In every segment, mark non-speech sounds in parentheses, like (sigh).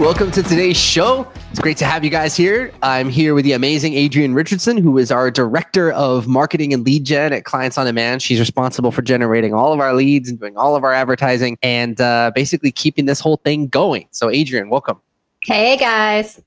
Welcome to today's show. It's great to have you guys here. I'm here with the amazing Adrian Richardson, who is our director of marketing and lead gen at Clients on Demand. She's responsible for generating all of our leads and doing all of our advertising and uh, basically keeping this whole thing going. So, Adrian, welcome. Hey, guys.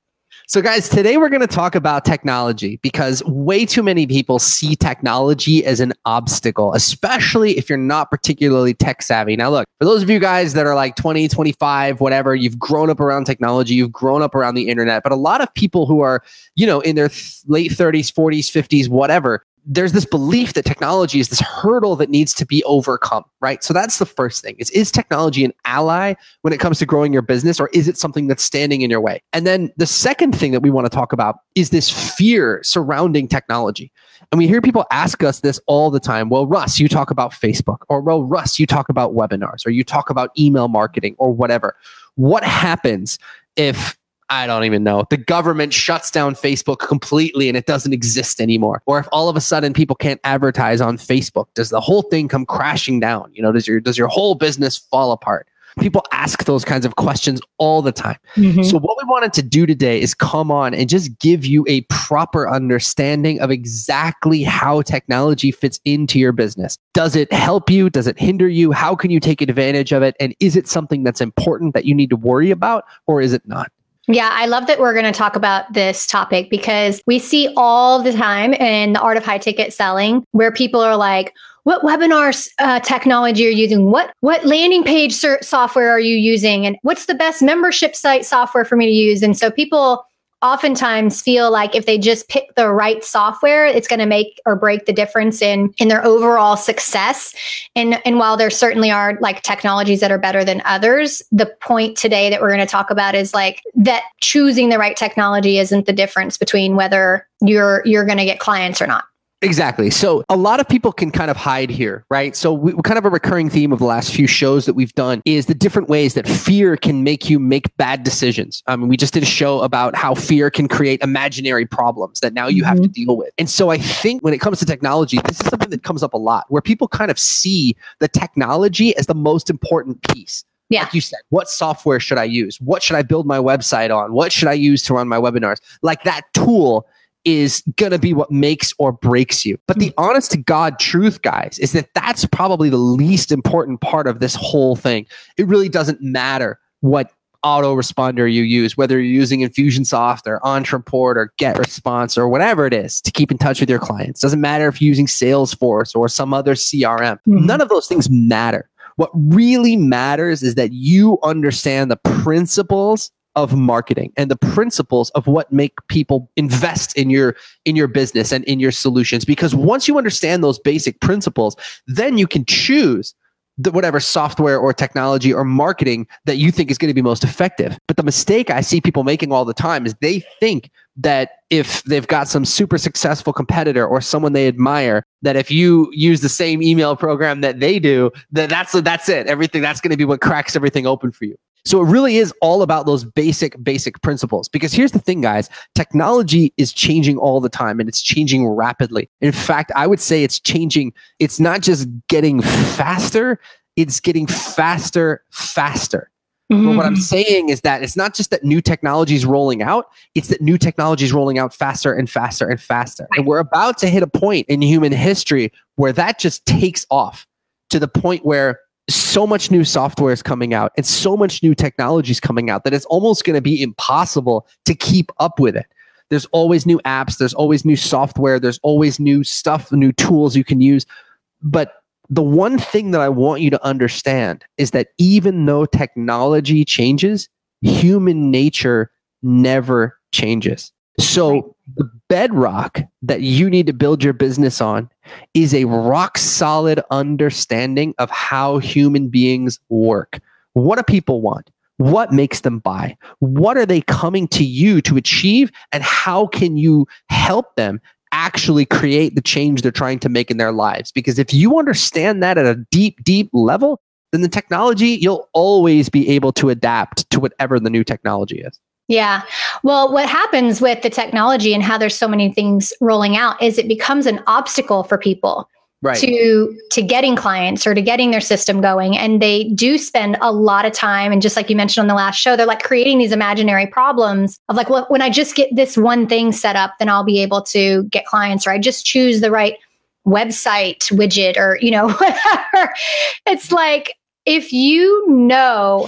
So, guys, today we're going to talk about technology because way too many people see technology as an obstacle, especially if you're not particularly tech savvy. Now, look, for those of you guys that are like 20, 25, whatever, you've grown up around technology, you've grown up around the internet, but a lot of people who are, you know, in their th- late 30s, 40s, 50s, whatever, there's this belief that technology is this hurdle that needs to be overcome, right? So that's the first thing. Is is technology an ally when it comes to growing your business or is it something that's standing in your way? And then the second thing that we want to talk about is this fear surrounding technology. And we hear people ask us this all the time. Well, Russ, you talk about Facebook or well, Russ, you talk about webinars or you talk about email marketing or whatever. What happens if I don't even know. The government shuts down Facebook completely and it doesn't exist anymore. Or if all of a sudden people can't advertise on Facebook, does the whole thing come crashing down? You know, does your does your whole business fall apart? People ask those kinds of questions all the time. Mm-hmm. So what we wanted to do today is come on and just give you a proper understanding of exactly how technology fits into your business. Does it help you? Does it hinder you? How can you take advantage of it? And is it something that's important that you need to worry about or is it not? Yeah, I love that we're going to talk about this topic because we see all the time in the art of high ticket selling where people are like, what webinar uh, technology are you using? What what landing page software are you using? And what's the best membership site software for me to use? And so people oftentimes feel like if they just pick the right software it's going to make or break the difference in in their overall success. And and while there certainly are like technologies that are better than others the point today that we're going to talk about is like that choosing the right technology isn't the difference between whether you're you're going to get clients or not Exactly. So a lot of people can kind of hide here, right? So we, kind of a recurring theme of the last few shows that we've done is the different ways that fear can make you make bad decisions. I mean, we just did a show about how fear can create imaginary problems that now you mm-hmm. have to mm-hmm. deal with. And so I think when it comes to technology, this is something that comes up a lot where people kind of see the technology as the most important piece. Yeah. Like you said, what software should I use? What should I build my website on? What should I use to run my webinars? Like that tool is going to be what makes or breaks you. But the hmm. honest to God truth, guys, is that that's probably the least important part of this whole thing. It really doesn't matter what autoresponder you use, whether you're using Infusionsoft or Ontraport or GetResponse or whatever it is to keep in touch with your clients. Doesn't matter if you're using Salesforce or some other CRM. Mm-hmm. None of those things matter. What really matters is that you understand the principles of marketing and the principles of what make people invest in your in your business and in your solutions because once you understand those basic principles then you can choose the, whatever software or technology or marketing that you think is going to be most effective. But the mistake I see people making all the time is they think that if they've got some super successful competitor or someone they admire, that if you use the same email program that they do, that that's that's it. Everything that's going to be what cracks everything open for you. So it really is all about those basic, basic principles. Because here's the thing, guys technology is changing all the time and it's changing rapidly. In fact, I would say it's changing, it's not just getting faster, it's getting faster, faster. Mm-hmm. But what I'm mm-hmm. saying is that it's not just that new technology is rolling out, it's that new technology is rolling out faster and faster and faster. And we're about to hit a point in human history where that just takes off to the point where so much new software is coming out and so much new technology is coming out that it's almost going to be impossible to keep up with it. There's always new apps, there's always new software, there's always new stuff, new tools you can use. But the one thing that I want you to understand is that even though technology changes, human nature never changes. So the bedrock that you need to build your business on is a rock solid understanding of how human beings work. What do people want? what makes them buy? What are they coming to you to achieve? And how can you help them actually create the change they're trying to make in their lives? Because if you understand that at a deep, deep level, then the technology, you'll always be able to adapt to whatever the new technology is. Yeah. Well, what happens with the technology and how there's so many things rolling out is it becomes an obstacle for people Right. to to getting clients or to getting their system going and they do spend a lot of time and just like you mentioned on the last show they're like creating these imaginary problems of like well when i just get this one thing set up then i'll be able to get clients or i just choose the right website widget or you know (laughs) whatever it's like if you know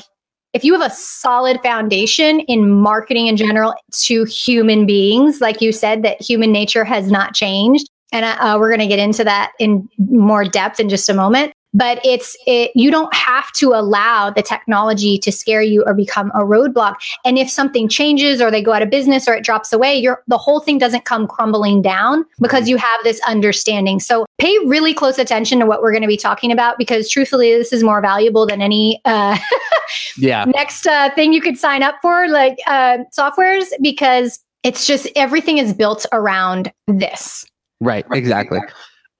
if you have a solid foundation in marketing in general to human beings like you said that human nature has not changed. And uh, we're going to get into that in more depth in just a moment but it's it, you don't have to allow the technology to scare you or become a roadblock and if something changes or they go out of business or it drops away your the whole thing doesn't come crumbling down because you have this understanding so pay really close attention to what we're going to be talking about because truthfully this is more valuable than any uh, (laughs) Yeah. next uh, thing you could sign up for like uh, softwares because it's just everything is built around this Right, exactly.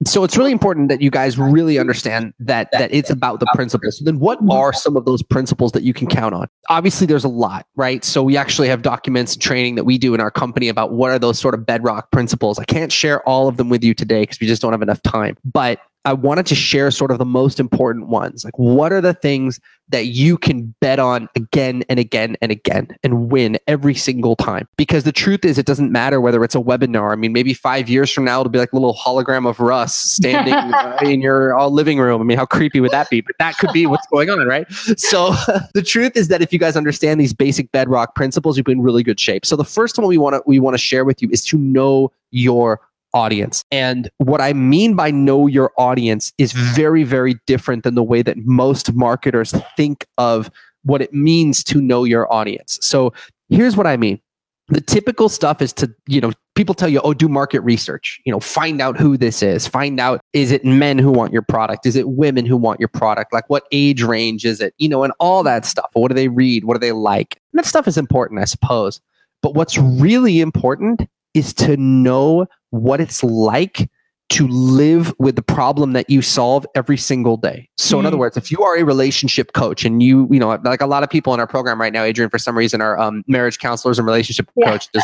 So it's really important that you guys really understand that that it's about the principles. So then what are some of those principles that you can count on? Obviously there's a lot, right? So we actually have documents and training that we do in our company about what are those sort of bedrock principles. I can't share all of them with you today because we just don't have enough time. But I wanted to share sort of the most important ones. Like, what are the things that you can bet on again and again and again and win every single time? Because the truth is, it doesn't matter whether it's a webinar. I mean, maybe five years from now, it'll be like a little hologram of Russ standing uh, (laughs) in your uh, living room. I mean, how creepy would that be? But that could be what's going on, right? So, (laughs) the truth is that if you guys understand these basic bedrock principles, you'll be in really good shape. So, the first one we want to we want to share with you is to know your audience. And what I mean by know your audience is mm. very, very different than the way that most marketers think of what it means to know your audience. So here's what I mean. The typical stuff is to, you know, people tell you, oh, do market research, you know, find out who this is, find out, is it men who want your product? Is it women who want your product? Like what age range is it? You know, and all that stuff. What do they read? What do they like? And that stuff is important, I suppose. But what's really important is to know what it's like to live with the problem that you solve every single day. So in other Mm. words, if you are a relationship coach and you, you know, like a lot of people in our program right now, Adrian, for some reason are um, marriage counselors and relationship Yeah. coaches.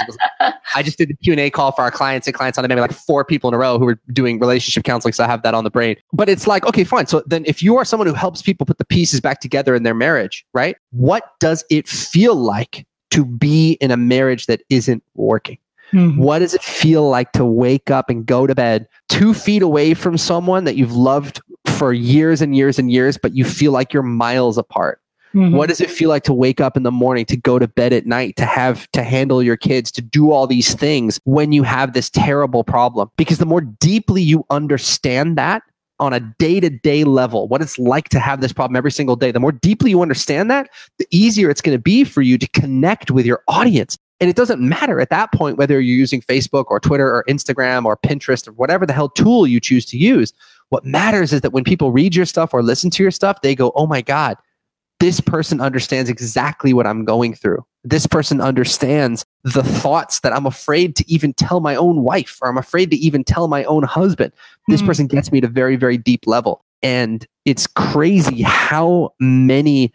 I just did the Q&A call for our clients and clients on it, maybe like four people in a row who were doing relationship counseling. So I have that on the brain. But it's like, okay, fine. So then if you are someone who helps people put the pieces back together in their marriage, right? What does it feel like to be in a marriage that isn't working? What does it feel like to wake up and go to bed two feet away from someone that you've loved for years and years and years, but you feel like you're miles apart? Mhm. What does it feel like to wake up in the morning, to go to bed at night, to have to handle your kids, to do all these things when you have this terrible problem? Because the more deeply you understand that on a day to day level, what it's like to have this problem every single day, the more deeply you understand that, the easier it's going to be for you to connect with your audience. And it doesn't matter at that point whether you're using Facebook or Twitter or Instagram or Pinterest or whatever the hell tool you choose to use. What matters is that when people read your stuff or listen to your stuff, they go, oh my God, this person understands exactly what I'm going through. This person understands the thoughts that I'm afraid to even tell my own wife or I'm afraid to even tell my own husband. This Mhm. person gets me at a very, very deep level. And it's crazy how many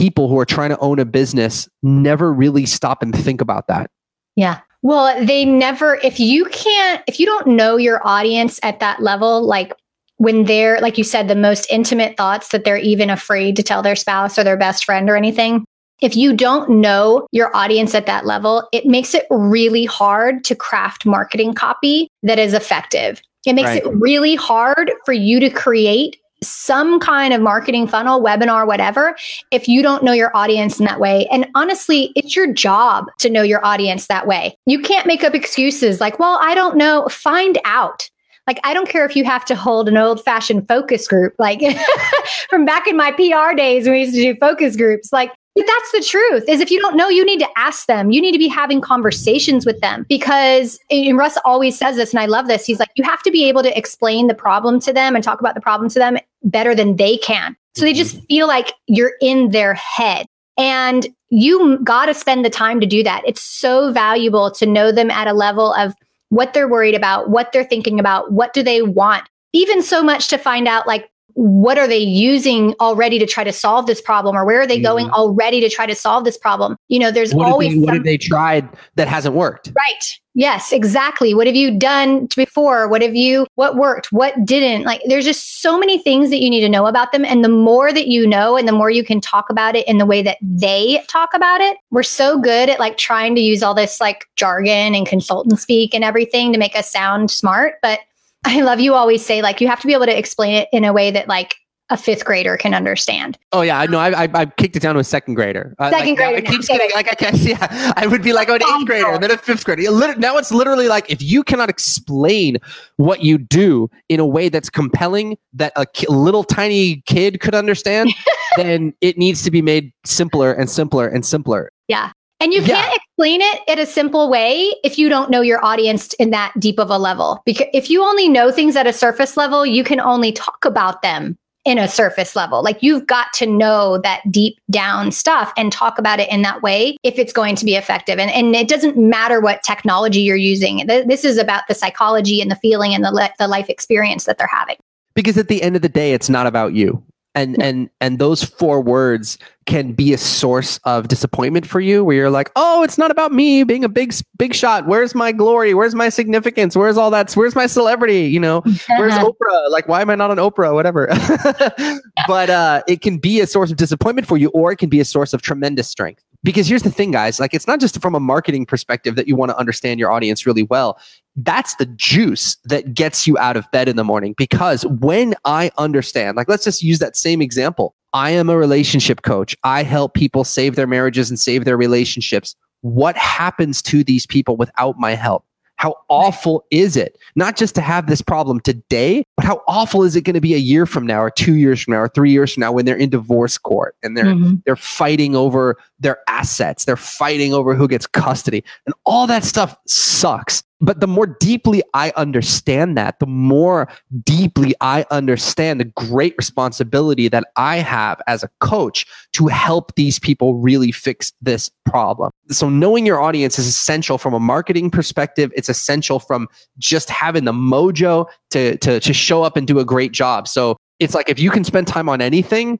people who are trying to own a business never really stop and think about that. Yeah. Well, they never, if you can't, if you don't know your audience at that level, like when they're, like you said, the most intimate thoughts that they're even afraid to tell their spouse or their best friend or anything, if you don't know your audience at that level, it makes it really hard to craft marketing copy that is effective. It makes Right. it really hard for you to create some kind of marketing funnel, webinar, whatever, if you don't know your audience in that way. And honestly, it's your job to know your audience that way. You can't make up excuses like, well, I don't know. Find out. Like, I don't care if you have to hold an old fashioned focus group, like (laughs) from back in my PR days when we used to do focus groups. Like, that's the truth is if you don't know, you need to ask them. You need to be having conversations with them because and Russ always says this, and I love this. He's like, you have to be able to explain the problem to them and talk about the problem to them better than they can. So they just mm-hmm. feel like you're in their head. And you got to spend the time to do that. It's so valuable to know them at a level of what they're worried about, what they're thinking about, what do they want. Even so much to find out like what are they using already to try to solve this problem or where are they mm going already to try to solve this problem? You know there's what always they, what have they tried that hasn't worked? Right. Yes exactly. What have you done before? What have you what worked? What didn't? Like there's just so many things that you need to know about them and the more that you know and the more you can talk about it in the way that they talk about it we're so good at like trying to use all this like jargon and consultant speak and everything to make us sound smart but I love you always say like you have to be able to explain it in a way that like a fifth grader can understand. Oh yeah, I know. I, I, I kicked it down to a second grader. Uh, second like, grader. I keep getting like I guess yeah. I would be like oh, an eighth grader and then a fifth grader. Now it's literally like if you cannot explain what you do in a way that's compelling that a ki- little tiny kid could understand, (laughs) then it needs to be made simpler and simpler and simpler. Yeah. And you can't explain it in a simple way if you don't know your audience in that deep of a level. Because if you only know things at a surface level, you can only talk about them in a surface level. Like you've got to know that deep down stuff and talk about it in that way if it's going to be effective. And, and it doesn't matter what technology you're using. This is about the psychology and the feeling and the, le- the life experience that they're having. Because at the end of the day, it's not about you and and and those four words can be a source of disappointment for you where you're like oh it's not about me being a big big shot. Where's my glory? Where's my significance? Where's all that? Where's my celebrity? You know where's oprah? Like why am i not on oprah? Whatever. (laughs) But uh it can be a source of disappointment for you or it can be a source of tremendous strength. Because here's the thing guys like it's not just from a marketing perspective that you want to understand your audience really well that's the juice that gets you out of bed in the morning because when i understand like let's just use that same example i am a relationship coach i help people save their marriages and save their relationships what happens to these people without my help how awful is it not just to have this problem today, but how awful is it going to be a year from now or 2 years from now or 3 years from now when they're in divorce court and they're mm-hmm. they're fighting over their assets, they're fighting over who gets custody. And all that stuff sucks. But the more deeply I understand that, the more deeply I understand the great responsibility that I have as a coach to help these people really fix this problem. So, knowing your audience is essential from a marketing perspective. It's essential from just having the mojo to, to, to show up and do a great job. So, it's like if you can spend time on anything,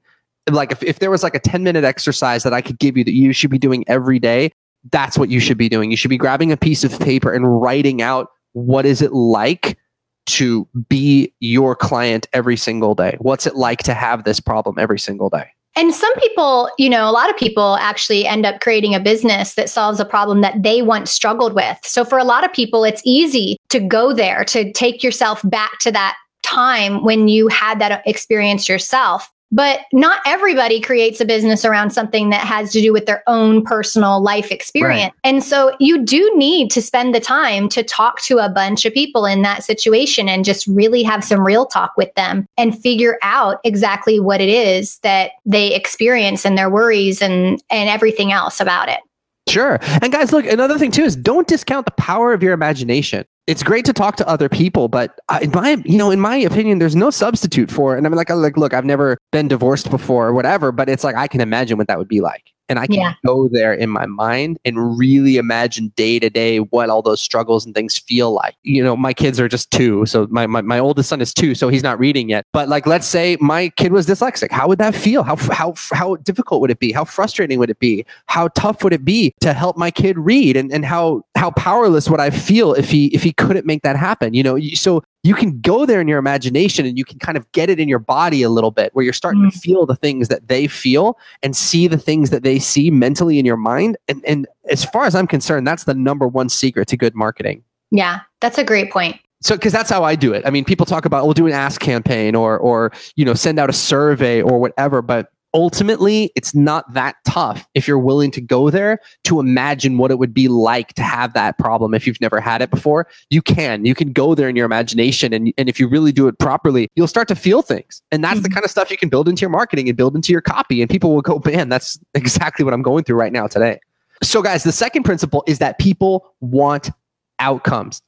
like if, if there was like a 10 minute exercise that I could give you that you should be doing every day, that's what you should be doing. You should be grabbing a piece of paper and writing out what is it like to be your client every single day? What's it like to have this problem every single day? And some people, you know, a lot of people actually end up creating a business that solves a problem that they once struggled with. So for a lot of people, it's easy to go there, to take yourself back to that time when you had that experience yourself. But not everybody creates a business around something that has to do with their own personal life experience. Right. And so you do need to spend the time to talk to a bunch of people in that situation and just really have some real talk with them and figure out exactly what it is that they experience and their worries and and everything else about it. Sure. And guys, look, another thing too is don't discount the power of your imagination it's great to talk to other people, but uh, in my, you know, in my opinion, there's no substitute for it. And I'm like, like, look, I've never been divorced before or whatever, but it's like I can imagine what that would be like and I can yeah. go there in my mind and really imagine day to day what all those struggles and things feel like. You know, my kids are just two. So my, my, my oldest son is two, so he's not reading yet. But like, let's say my kid was dyslexic. How would that feel? How, how, how difficult would it be? How frustrating would it be? How tough would it be to help my kid read? And, and how, how powerless would I feel if he, if he couldn't make that happen? You know, so you can go there in your imagination and you can kind of get it in your body a little bit where you're starting mm. to feel the things that they feel and see the things that they see mentally in your mind. And and as far as i'm concerned that's the number one secret to good marketing. Yeah that's a great point. So because that's how i do it. I mean people talk about we'll do an ask campaign or or you know send out a survey or whatever but ultimately it's not that tough if you're willing to go there to imagine what it would be like to have that problem if you've never had it before. You can. You can go there in your imagination and, and if you really do it properly you'll start to feel things. And that's mm-hmm. the kind of stuff you can build into your marketing and build into your copy and people will go man that's exactly what i'm going through right now today. So guys the second principle is that people want outcomes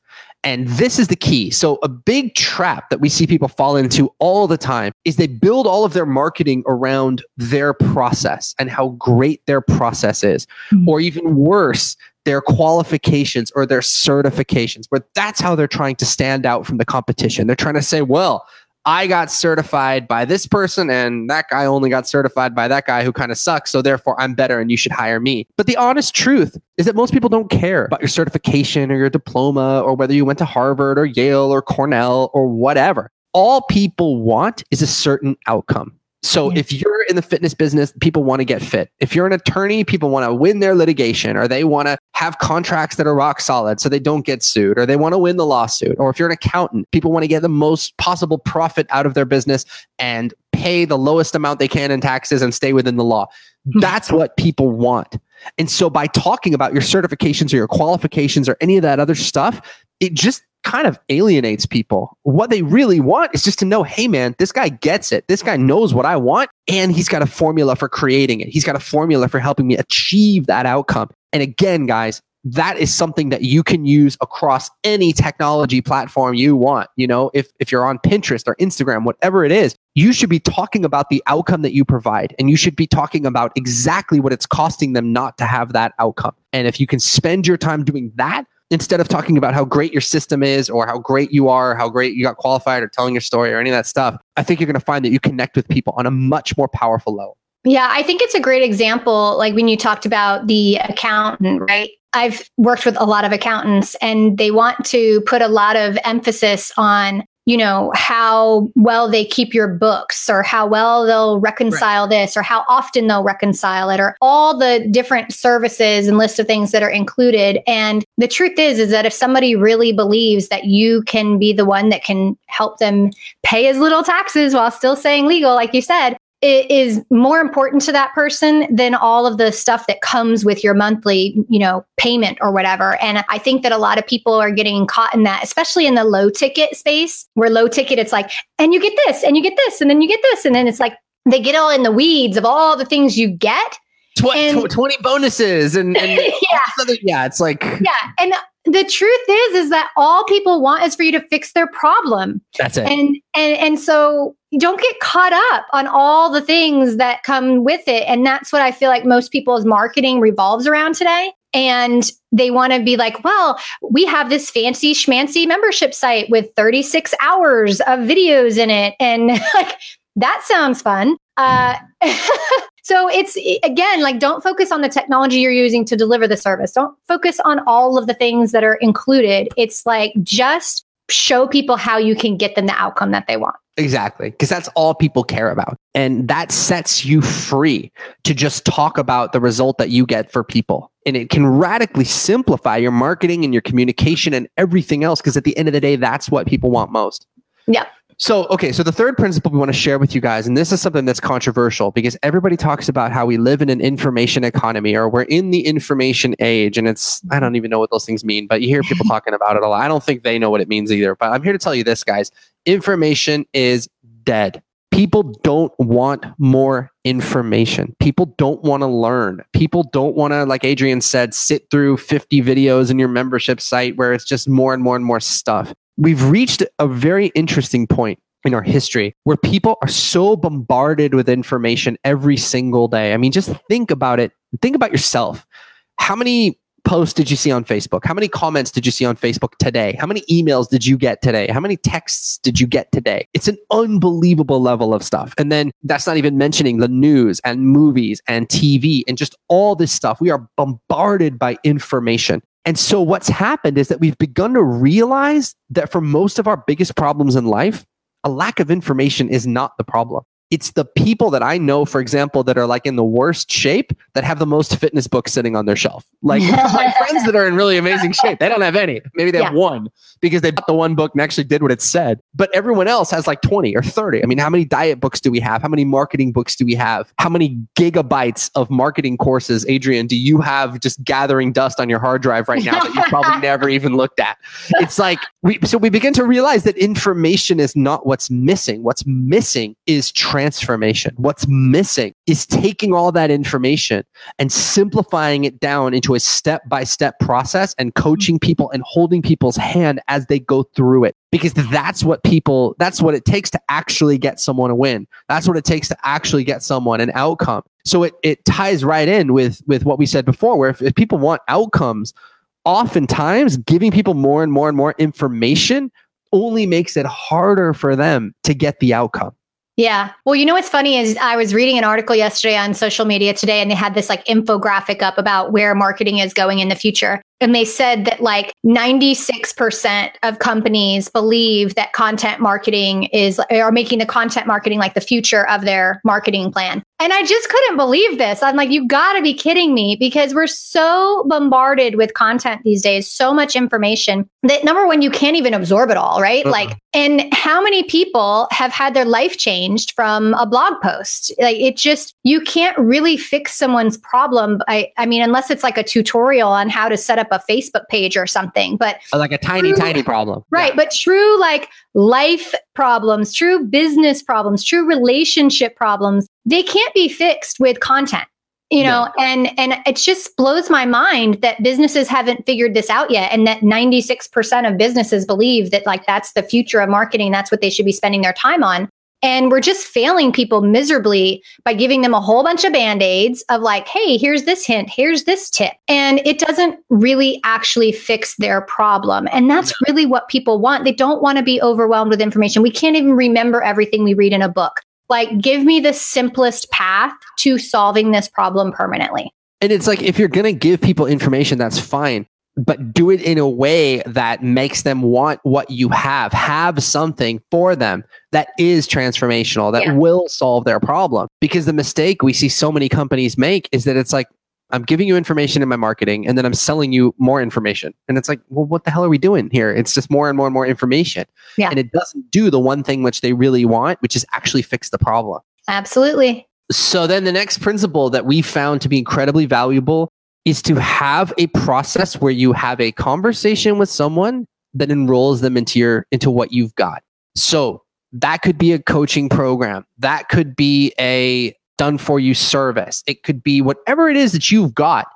And this is the key. So, a big trap that we see people fall into all the time is they build all of their marketing around their process and how great their process is. Mm-hmm. Or even worse, their qualifications or their certifications, where that's how they're trying to stand out from the competition. They're trying to say, well, I got certified by this person and that guy only got certified by that guy who kind of sucks. So therefore I'm better and you should hire me. But the honest truth is that most people don't care about your certification or your diploma or whether you went to Harvard or Yale or Cornell or whatever. All people want is a certain outcome. So yeah. if you're in the fitness business, people want to get fit. If you're an attorney, people want to win their litigation or they want to have contracts that are rock solid so they don't get sued or they want to win the lawsuit. Or if you're an accountant, people want to get the most possible profit out of their business and pay the lowest amount they can in taxes and stay within the law. Hmm. That's what people want. And so by talking about your certifications or your qualifications or any of that other stuff, it just kind of alienates people. What they really want is just to know, hey man, this guy gets it. This guy knows what I want and he's got a formula for creating it. He's got a formula for helping me achieve that outcome. And again, guys, that is something that you can use across any technology platform you want. You know, if if you're on Pinterest or Instagram, whatever it is, you should be talking about the outcome that you provide and you should be talking about exactly what it's costing them not to have that outcome. And if you can spend your time doing that, instead of talking about how great your system is or how great you are, how great you got qualified or telling your story or any of that stuff, I think you're going to find that you connect with people on a much more powerful level. Yeah, I think it's a great example. Like when you talked about the accountant, right? I've worked with a lot of accountants and they want to put a lot of emphasis on you know how well they keep your books or how well they'll reconcile right. this or how often they'll reconcile it or all the different services and list of things that are included and the truth is is that if somebody really believes that you can be the one that can help them pay as little taxes while still staying legal like you said is more important to that person than all of the stuff that comes with your monthly, you know, payment or whatever. And I think that a lot of people are getting caught in that, especially in the low ticket space, where low ticket it's like, and you get this, and you get this, and then you get this, and then it's like they get all in the weeds of all the things you get. Tw- and, 20 bonuses and, and (laughs) yeah. Yeah, it's like yeah, and the truth is is that all people want is for you to fix their problem. That's it. And and and so don't get caught up on all the things that come with it. And that's what i feel like most people's marketing revolves around today. And they want to be like well we have this fancy schmancy membership site with 36 hours of videos in it. And (laughs) like that sounds fun. Uh, (laughs) so it's again like don't focus on the technology you're using to deliver the service. Don't focus on all of the things that are included. It's like just show people how you can get them the outcome that they want. Exactly. Because that's all people care about. And that sets you free to just talk about the result that you get for people. And it can radically simplify your marketing and your communication and everything else. Because at the end of the day, that's what people want most. Yeah. So, okay, so the third principle we want to share with you guys, and this is something that's controversial because everybody talks about how we live in an information economy or we're in the information age. And it's, I don't even know what those things mean, but you hear people (laughs) talking about it a lot. I don't think they know what it means either. But I'm here to tell you this, guys information is dead. People don't want more information. People don't want to learn. People don't want to, like Adrian said, sit through 50 videos in your membership site where it's just more and more and more stuff we've reached a very interesting point in our history where people are so bombarded with information every single day. I mean, just think about it. Think about yourself. How many posts did you see on Facebook? How many comments did you see on Facebook today? How many emails did you get today? How many texts did you get today? It's an unbelievable level of stuff. And then that's not even mentioning the news and movies and TV and just all this stuff. We are bombarded by information. And so what's happened is that we've begun to realize that for most of our biggest problems in life, a lack of information is not the problem it's the people that I know, for example, that are like in the worst shape that have the most fitness books sitting on their shelf. Like my friends that are in really amazing shape, they don't have any. Maybe they yeah. have one because they bought the one book and actually did what it said. But everyone else has like 20 or 30. I mean, how many diet books do we have? How many marketing books do we have? How many gigabytes of marketing courses, Adrian, do you have just gathering dust on your hard drive right now that you've probably (laughs) never even looked at? It's like we so we begin to realize that information is not what's missing. What's missing is trans transformation. What's missing is taking all that information and simplifying it down into a step by step process and mm-hmm. coaching people and holding people's hand as they go through it. Because that's what people, that's what it takes to actually get someone a win. That's what it takes to actually get someone an outcome. So it, it ties right in with, with what we said before, where if, if people want outcomes, oftentimes giving people more and more and more information only makes it harder for them to get the outcome. Yeah. Well, you know what's funny is I was reading an article yesterday on social media today and they had this like infographic up about where marketing is going in the future. And they said that like 96% of companies believe that content marketing is are making the content marketing like the future of their marketing plan. And I just couldn't believe this. I'm like, you got to be kidding me because we're so bombarded with content these days, so much information that number one, you can't even absorb it all, right? Uh-uh. Like, and how many people have had their life changed from a blog post? Like, it just, you can't really fix someone's problem. I, I mean, unless it's like a tutorial on how to set up a Facebook page or something, but like a tiny, true, tiny problem. Right. Yeah. But true, like life problems, true business problems, true relationship problems, they can't be fixed with content you know yeah. and and it just blows my mind that businesses haven't figured this out yet and that 96% of businesses believe that like that's the future of marketing that's what they should be spending their time on and we're just failing people miserably by giving them a whole bunch of band aids of like, hey, here's this hint, here's this tip. And it doesn't really actually fix their problem. And that's really what people want. They don't want to be overwhelmed with information. We can't even remember everything we read in a book. Like, give me the simplest path to solving this problem permanently. And it's like, if you're going to give people information, that's fine but do it in a way that makes them want what you have. Have something for them that is transformational, that yeah. will solve their problem. Because the mistake we see so many companies make is that it's like, I'm giving you information in my marketing and then I'm selling you more information. And it's like, well, what the hell are we doing here? It's just more and more and more information. Yeah. And it doesn't do the one thing which they really want, which is actually fix the problem. Absolutely. So then the next principle that we found to be incredibly valuable is to have a process where you have a conversation with someone that enrolls them into your into what you've got. So that could be a coaching program. That could be a done for you service. It could be whatever it is that you've got.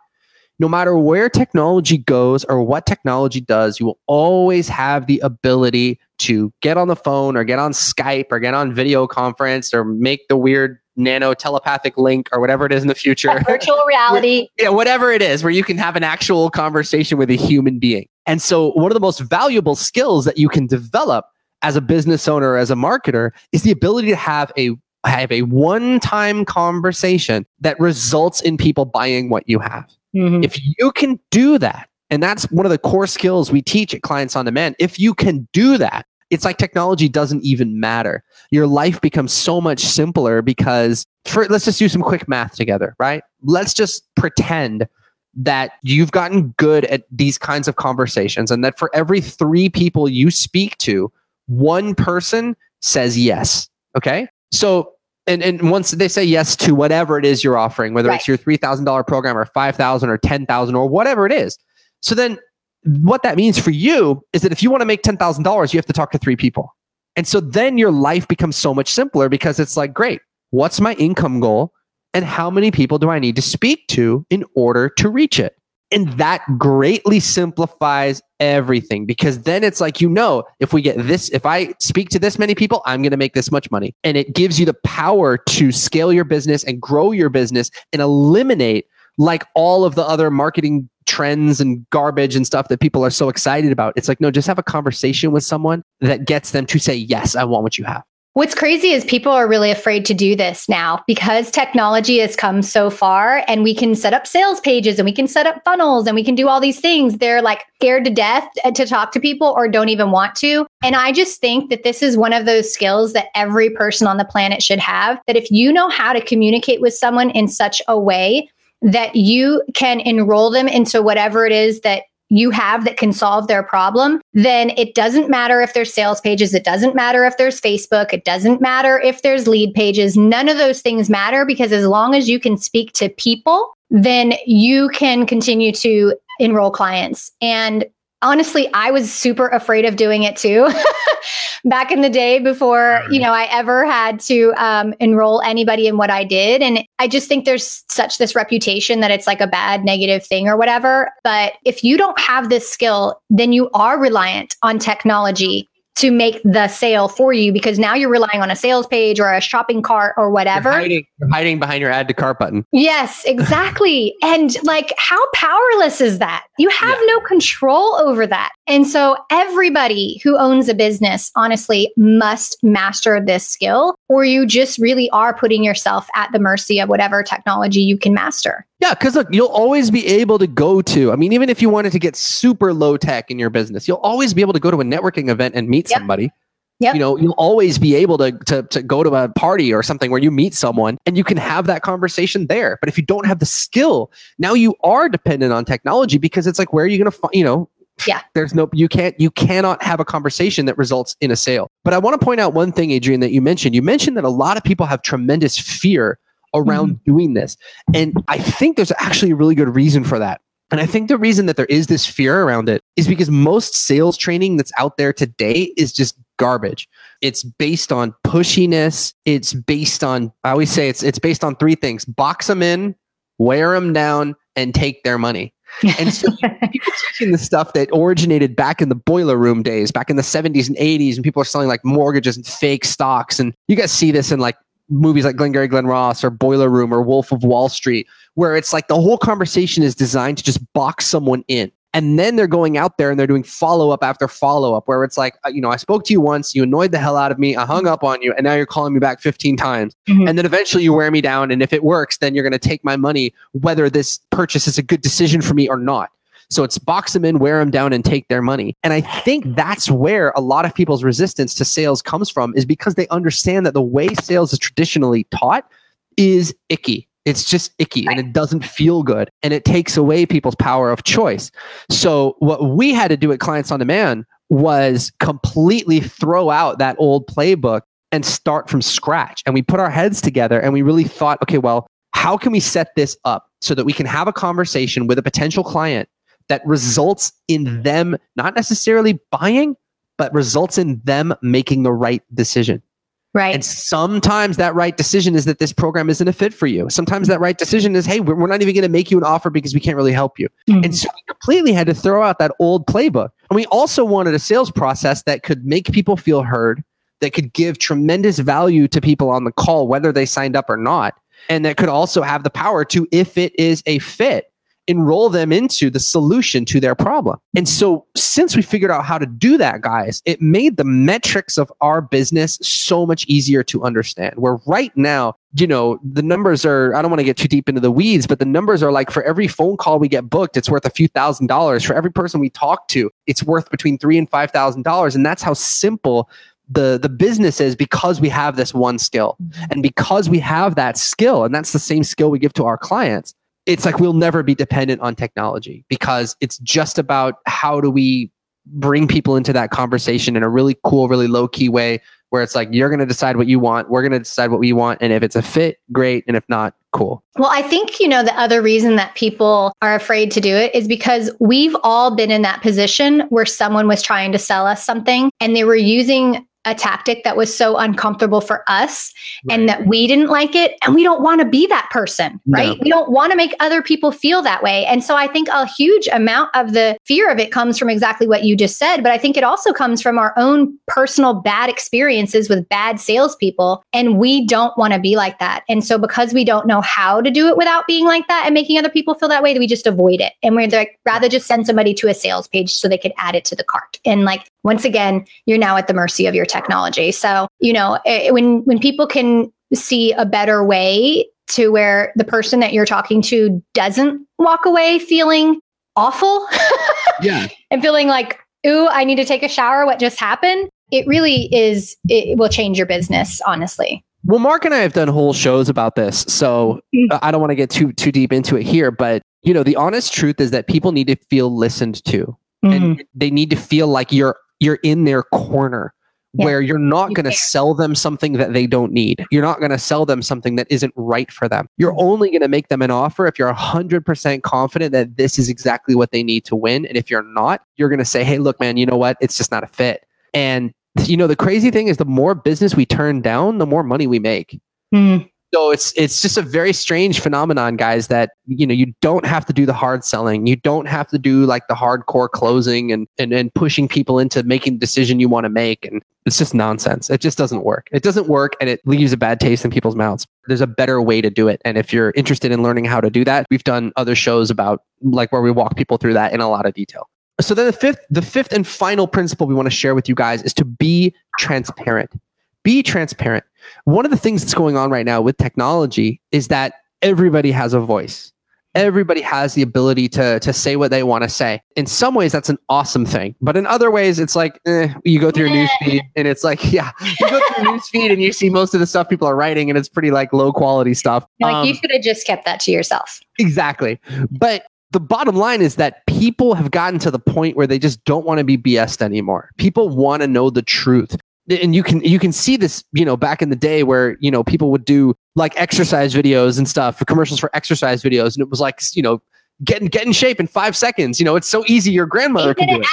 No matter where technology goes or what technology does, you will always have the ability to get on the phone or get on Skype or get on video conference or make the weird nano telepathic link or whatever it is in the future. virtual reality. (laughs) yeah, whatever it is, where you can have an actual conversation with a human being. And so, one of the most valuable skills that you can develop as a business owner, as a marketer, is the ability to have a have a one-time conversation that results in people buying what you have. Mm-hmm. If you can do that, and that's one of the core skills we teach at Clients on Demand. If you can do that, it's like technology doesn't even matter. Your life becomes so much simpler because for let's just do some quick math together, right? Let's just pretend that you've gotten good at these kinds of conversations and that for every 3 people you speak to, one person says yes. Okay? So and, and once they say yes to whatever it is you're offering, whether right. it's your $3,000 program or 5,000 or 10,000 or whatever it is. So then what that means for you is that if you want to make $10,000, you have to talk to three people. And so then your life becomes so much simpler because it's like, great, what's my income goal? And how many people do I need to speak to in order to reach it? And that greatly simplifies everything because then it's like, you know, if we get this, if I speak to this many people, I'm going to make this much money. And it gives you the power to scale your business and grow your business and eliminate like all of the other marketing trends and garbage and stuff that people are so excited about. It's like, no, just have a conversation with someone that gets them to say, yes, I want what you have. What's crazy is people are really afraid to do this now because technology has come so far and we can set up sales pages and we can set up funnels and we can do all these things. They're like scared to death to talk to people or don't even want to. And I just think that this is one of those skills that every person on the planet should have. That if you know how to communicate with someone in such a way that you can enroll them into whatever it is that you have that can solve their problem, then it doesn't matter if there's sales pages. It doesn't matter if there's Facebook. It doesn't matter if there's lead pages. None of those things matter because as long as you can speak to people, then you can continue to enroll clients. And honestly, I was super afraid of doing it too (laughs) back in the day before, you know, I ever had to um, enroll anybody in what I did. And I just think there's such this reputation that it's like a bad negative thing or whatever. But if you don't have this skill, then you are reliant on technology to make the sale for you because now you're relying on a sales page or a shopping cart or whatever. You're hiding, you're hiding behind your add to cart button. Yes, (laughs) exactly. and like, how powerless is that? You have yeah. no control over that. And so, everybody who owns a business, honestly, must master this skill, or you just really are putting yourself at the mercy of whatever technology you can master. Yeah, because look, you'll always be able to go to, I mean, even if you wanted to get super low tech in your business, you'll always be able to go to a networking event and meet yep. somebody. Yep. You know, you'll always be able to, to to go to a party or something where you meet someone and you can have that conversation there. But if you don't have the skill, now you are dependent on technology because it's like where are you going to find, you know, yeah. There's no you can't you cannot have a conversation that results in a sale. But I want to point out one thing Adrian that you mentioned. You mentioned that a lot of people have tremendous fear around mm-hmm. doing this. And I think there's actually a really good reason for that. And I think the reason that there is this fear around it is because most sales training that's out there today is just garbage. It's based on pushiness. It's based on, I always say it's, it's based on three things box them in, wear them down, and take their money. And so (laughs) people teaching the stuff that originated back in the boiler room days, back in the 70s and 80s, and people are selling like mortgages and fake stocks. And you guys see this in like movies like Glengarry Glen Ross or Boiler Room or Wolf of Wall Street, where it's like the whole conversation is designed to just box someone in. And then they're going out there and they're doing follow up after follow up, where it's like, uh, you know, I spoke to you once, you annoyed the hell out of me, I hung up on you, and now you're calling me back 15 times. Mm-hmm. And then eventually you wear me down. And if it works, then you're going to take my money, whether this purchase is a good decision for me or not. So it's box them in, wear them down, and take their money. And I think that's where a lot of people's resistance to sales comes from, is because they understand that the way sales is traditionally taught is icky. It's just icky and it doesn't feel good and it takes away people's power of choice. So, what we had to do at Clients on Demand was completely throw out that old playbook and start from scratch. And we put our heads together and we really thought, okay, well, how can we set this up so that we can have a conversation with a potential client that results in them not necessarily buying, but results in them making the right decision. Right. And sometimes that right decision is that this program isn't a fit for you. Sometimes that right decision is, hey, we're, not even going to make you an offer because we can't really help you. Mm-hmm. And so we completely had to throw out that old playbook. And we also wanted a sales process that could make people feel heard, that could give tremendous value to people on the call, whether they signed up or not. And that could also have the power to, if it is a fit, enroll them into the solution to their problem. And so, since we figured out how to do that, guys, it made the metrics of our business so much easier to understand. Where right now, you know, the numbers are, I don't want to get too deep into the weeds, but the numbers are like for every phone call we get booked, it's worth a few thousand dollars. For every person we talk to, it's worth between three and five thousand dollars. And that's how simple the the business is because we have this one skill mm-hmm. and because we have that skill and that's the same skill we give to our clients it's like we'll never be dependent on technology because it's just about how do we bring people into that conversation in a really cool, really low key way where it's like you're going to decide what you want, we're going to decide what we want, and if it's a fit, great, and if not, cool. Well, I think you know the other reason that people are afraid to do it is because we've all been in that position where someone was trying to sell us something and they were using a tactic that was so uncomfortable for us right. and that we didn't like it and we don't want to be that person right? No. we don't want to make other people feel that way. And so i think a huge amount of the fear of it comes from exactly what you just said but i think it also comes from our own personal bad experiences with bad salespeople and we don't want to be like that. And so because we don't know how to do it without being like that and making other people feel that way we just avoid it. And we're like rather just send somebody to a sales page so they could add it to the cart. And like once again, you're now at the mercy of your technology. So, you know, it, when when people can see a better way to where the person that you're talking to doesn't walk away feeling awful (laughs) yeah and feeling like ooh i need to take a shower what just happened it really is it will change your business honestly well mark and i have done whole shows about this so mm-hmm. i don't want to get too too deep into it here but you know the honest truth is that people need to feel listened to mm-hmm. and they need to feel like you're you're in their corner yeah. where you're not going to sell them something that they don't need. You're not going to sell them something that isn't right for them. You're mm-hmm. only going to make them an offer if you're 100% confident that this is exactly what they need to win. And if you're not, you're going to say, hey, look, man, you know what? It's just not a fit. And you know, the crazy thing is the more business we turn down, the more money we make. Hmm. So it's it's just a very strange phenomenon, guys. That you know you don't have to do the hard selling. You don't have to do like the hardcore closing and and, and pushing people into making the decision you want to make. And it's just nonsense. It just doesn't work. It doesn't work, and it leaves a bad taste in people's mouths. There's a better way to do it. And if you're interested in learning how to do that, we've done other shows about like where we walk people through that in a lot of detail. So then the fifth the fifth and final principle we want to share with you guys is to be transparent. Be transparent. One of the things that's going on right now with technology is that everybody has a voice. Everybody has the ability to, to say what they want to say. In some ways, that's an awesome thing. But in other ways, it's like eh, you go through your news feed and it's like, (laughs) yeah, you go through your news feed and you see most of the stuff people are writing and it's pretty like low quality stuff. Like Um, you should have just kept that to yourself. Exactly. But the bottom line is that people have gotten to the point where they just don't want to be BS'd anymore. People want to know the truth. And you can you can see this, you know, back in the day where, you know, people would do like exercise videos and stuff for commercials for exercise videos. And it was like, you know, get in, get in shape in five seconds. You know, it's so easy your grandmother Eight can do it.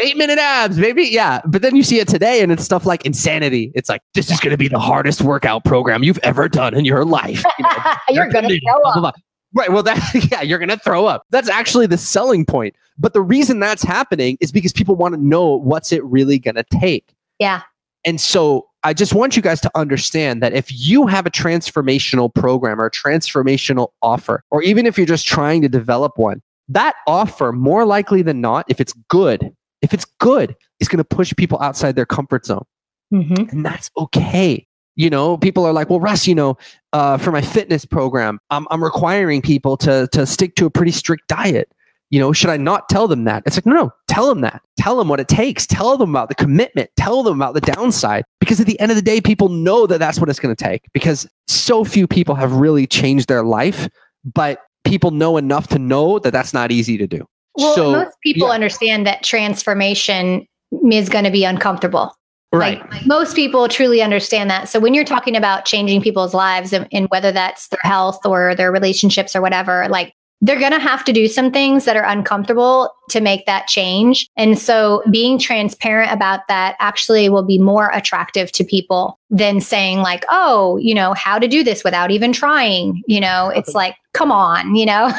Eight minute abs, baby. Yeah. But then you see it today and it's stuff like insanity. It's like, this is gonna be the hardest workout program you've ever done in your life. You know, (laughs) You're gonna blah, throw up. blah. Right. Well, that (laughs) yeah, you're gonna throw up. That's actually the selling point. But the reason that's happening is because people want to know what's it really gonna take. Yeah. And so I just want you guys to understand that if you have a transformational program or a transformational offer, or even if you're just trying to develop one, that offer, more likely than not, if it's good, if it's good, is going to push people outside their comfort zone Mhm. and that's okay. You know, people are like, well, Russ, you know, uh, for my fitness program, I'm, I'm requiring people to to stick to a pretty strict diet. You know, should I not tell them that? It's like, no, no, tell them that. Tell them what it takes. Tell them about the commitment. Tell them about the downside. Because at the end of the day, people know that that's what it's going to take. Because so few people have really changed their life, but people know enough to know that that's not easy to do. Well, so, most people yeah. understand that transformation is going to be uncomfortable. right, Like most people truly understand that. So when you're talking about changing people's lives and, and whether that's their health or their relationships or whatever, like they're going to have to do some things that are uncomfortable to make that change. And so being transparent about that actually will be more attractive to people than saying like, "Oh, you know, how to do this without even trying." You know, it's like, "Come on, you know." (laughs)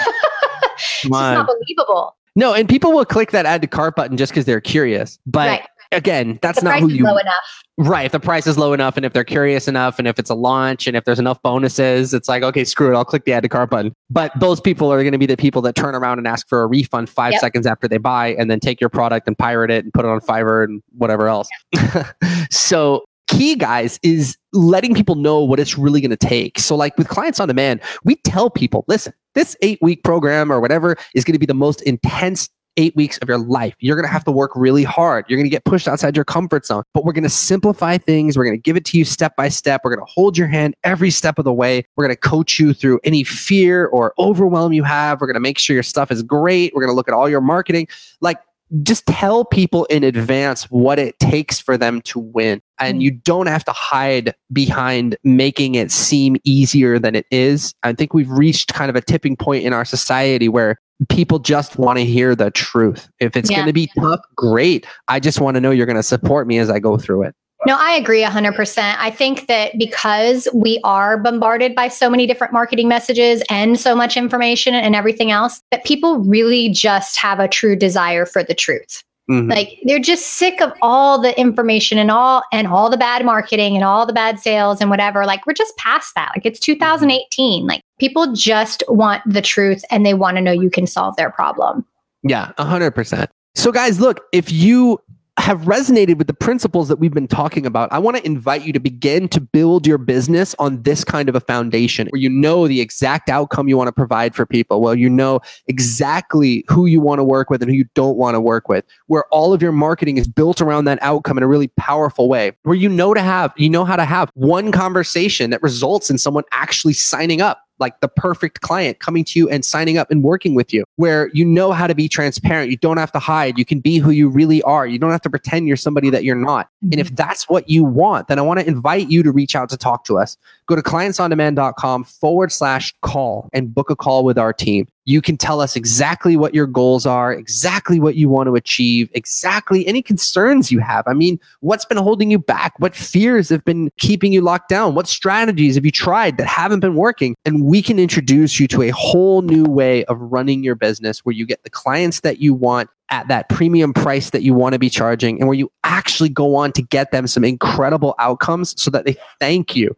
it's just not believable. no, and people will click that add to cart button just because they're curious. But right. Again, that's The not price who is you low enough. Right. If the price is low enough and if they're curious enough and if it's a launch and if there's enough bonuses, it's like, okay, screw it. I'll click the add to cart button. But those people are going to be the people that turn around and ask for a refund five Yep. seconds after they buy and then take your product and pirate it and put it on Fiverr and whatever else. (laughs) so, key guys is letting people know what it's really going to take. So, like with clients on demand, we tell people, listen, this eight week program or whatever is going to be the most intense eight weeks of your life. You're going to have to work really hard. You're going to get pushed outside your comfort zone, but we're going to simplify things. We're going to give it to you step by step. We're going to hold your hand every step of the way. We're going to coach you through any fear or overwhelm you have. We're going to make sure your stuff is great. We're going to look at all your marketing. Like, just tell people in advance what it takes for them to win. And Mm. you don't have to hide behind making it seem easier than it is. I think we've reached kind of a tipping point in our society where people just want to hear the truth. If it's Yeah. going to be tough, great. I just want to know you're going to support me as I go through it. No, I agree 100%. I think that because we are bombarded by so many different marketing messages and so much information and everything else, that people really just have a true desire for the truth. Mhm. Like they're just sick of all the information and all and all the bad marketing and all the bad sales and whatever. Like we're just past that. Like it's 2018. Like people just want the truth and they want to know you can solve their problem. Yeah, 100%. So, guys, look, if you have resonated with the principles that we've been talking about, I want to invite you to begin to build your business on this kind of a foundation where you know the exact outcome you want to provide for people, where you know exactly who you want to work with and who you don't want to work with, where all of your marketing is built around that outcome in a really powerful way, where you know to have, you know how to have one conversation that results in someone actually signing up like the perfect client coming to you and signing up and working with you, where you know how to be transparent. You don't have to hide. You can be who you really are. You don't have to pretend you're somebody that you're not. And if mm-hmm. that's what you want, then I want to invite you to reach out to talk to us. Go to clientsondemand.com forward slash call and book a call with our team. You can tell us exactly what your goals are, exactly what you want to achieve, exactly any concerns you have. I mean, what's been holding you back? What fears have been keeping you locked down? What strategies have you tried that haven't been working? And we can introduce you to a whole new way of running your business where you get the clients that you want at that premium price that you want to be charging and where you actually go on to get them some incredible outcomes so that they thank you.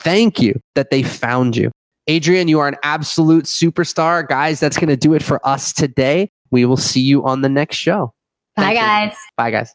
Thank you that they found you. Adrienne, you are an absolute superstar. Guys, that's going to do it for us today. We will see you on the next show. Bye, guys. Bye, guys.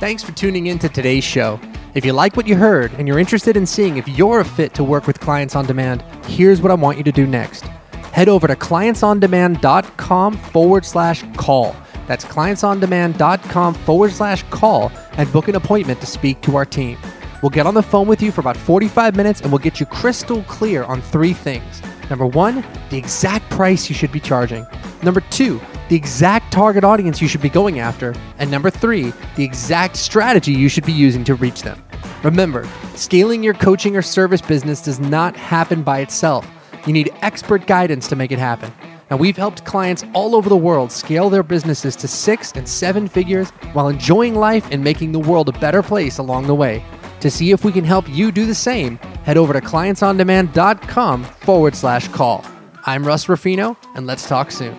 Thanks for tuning in to today's show. If you like what you heard and you're interested in seeing if you're a fit to work with clients on demand, here's what I want you to do next. Head over to clientsondemand.com forward slash call. That's clientsondemand.com forward slash call and book an appointment to speak to our team. We'll get on the phone with you for about 45 minutes and we'll get you crystal clear on three things. Number one, the exact price you should be charging. Number two, the exact target audience you should be going after. And number three, the exact strategy you should be using to reach them. Remember, scaling your coaching or service business does not happen by itself. You need expert guidance to make it happen. Now, we've helped clients all over the world scale their businesses to six and seven figures while enjoying life and making the world a better place along the way. To see if we can help you do the same, head over to clientsondemand.com forward slash call. I'm Russ Ruffino, and let's talk soon.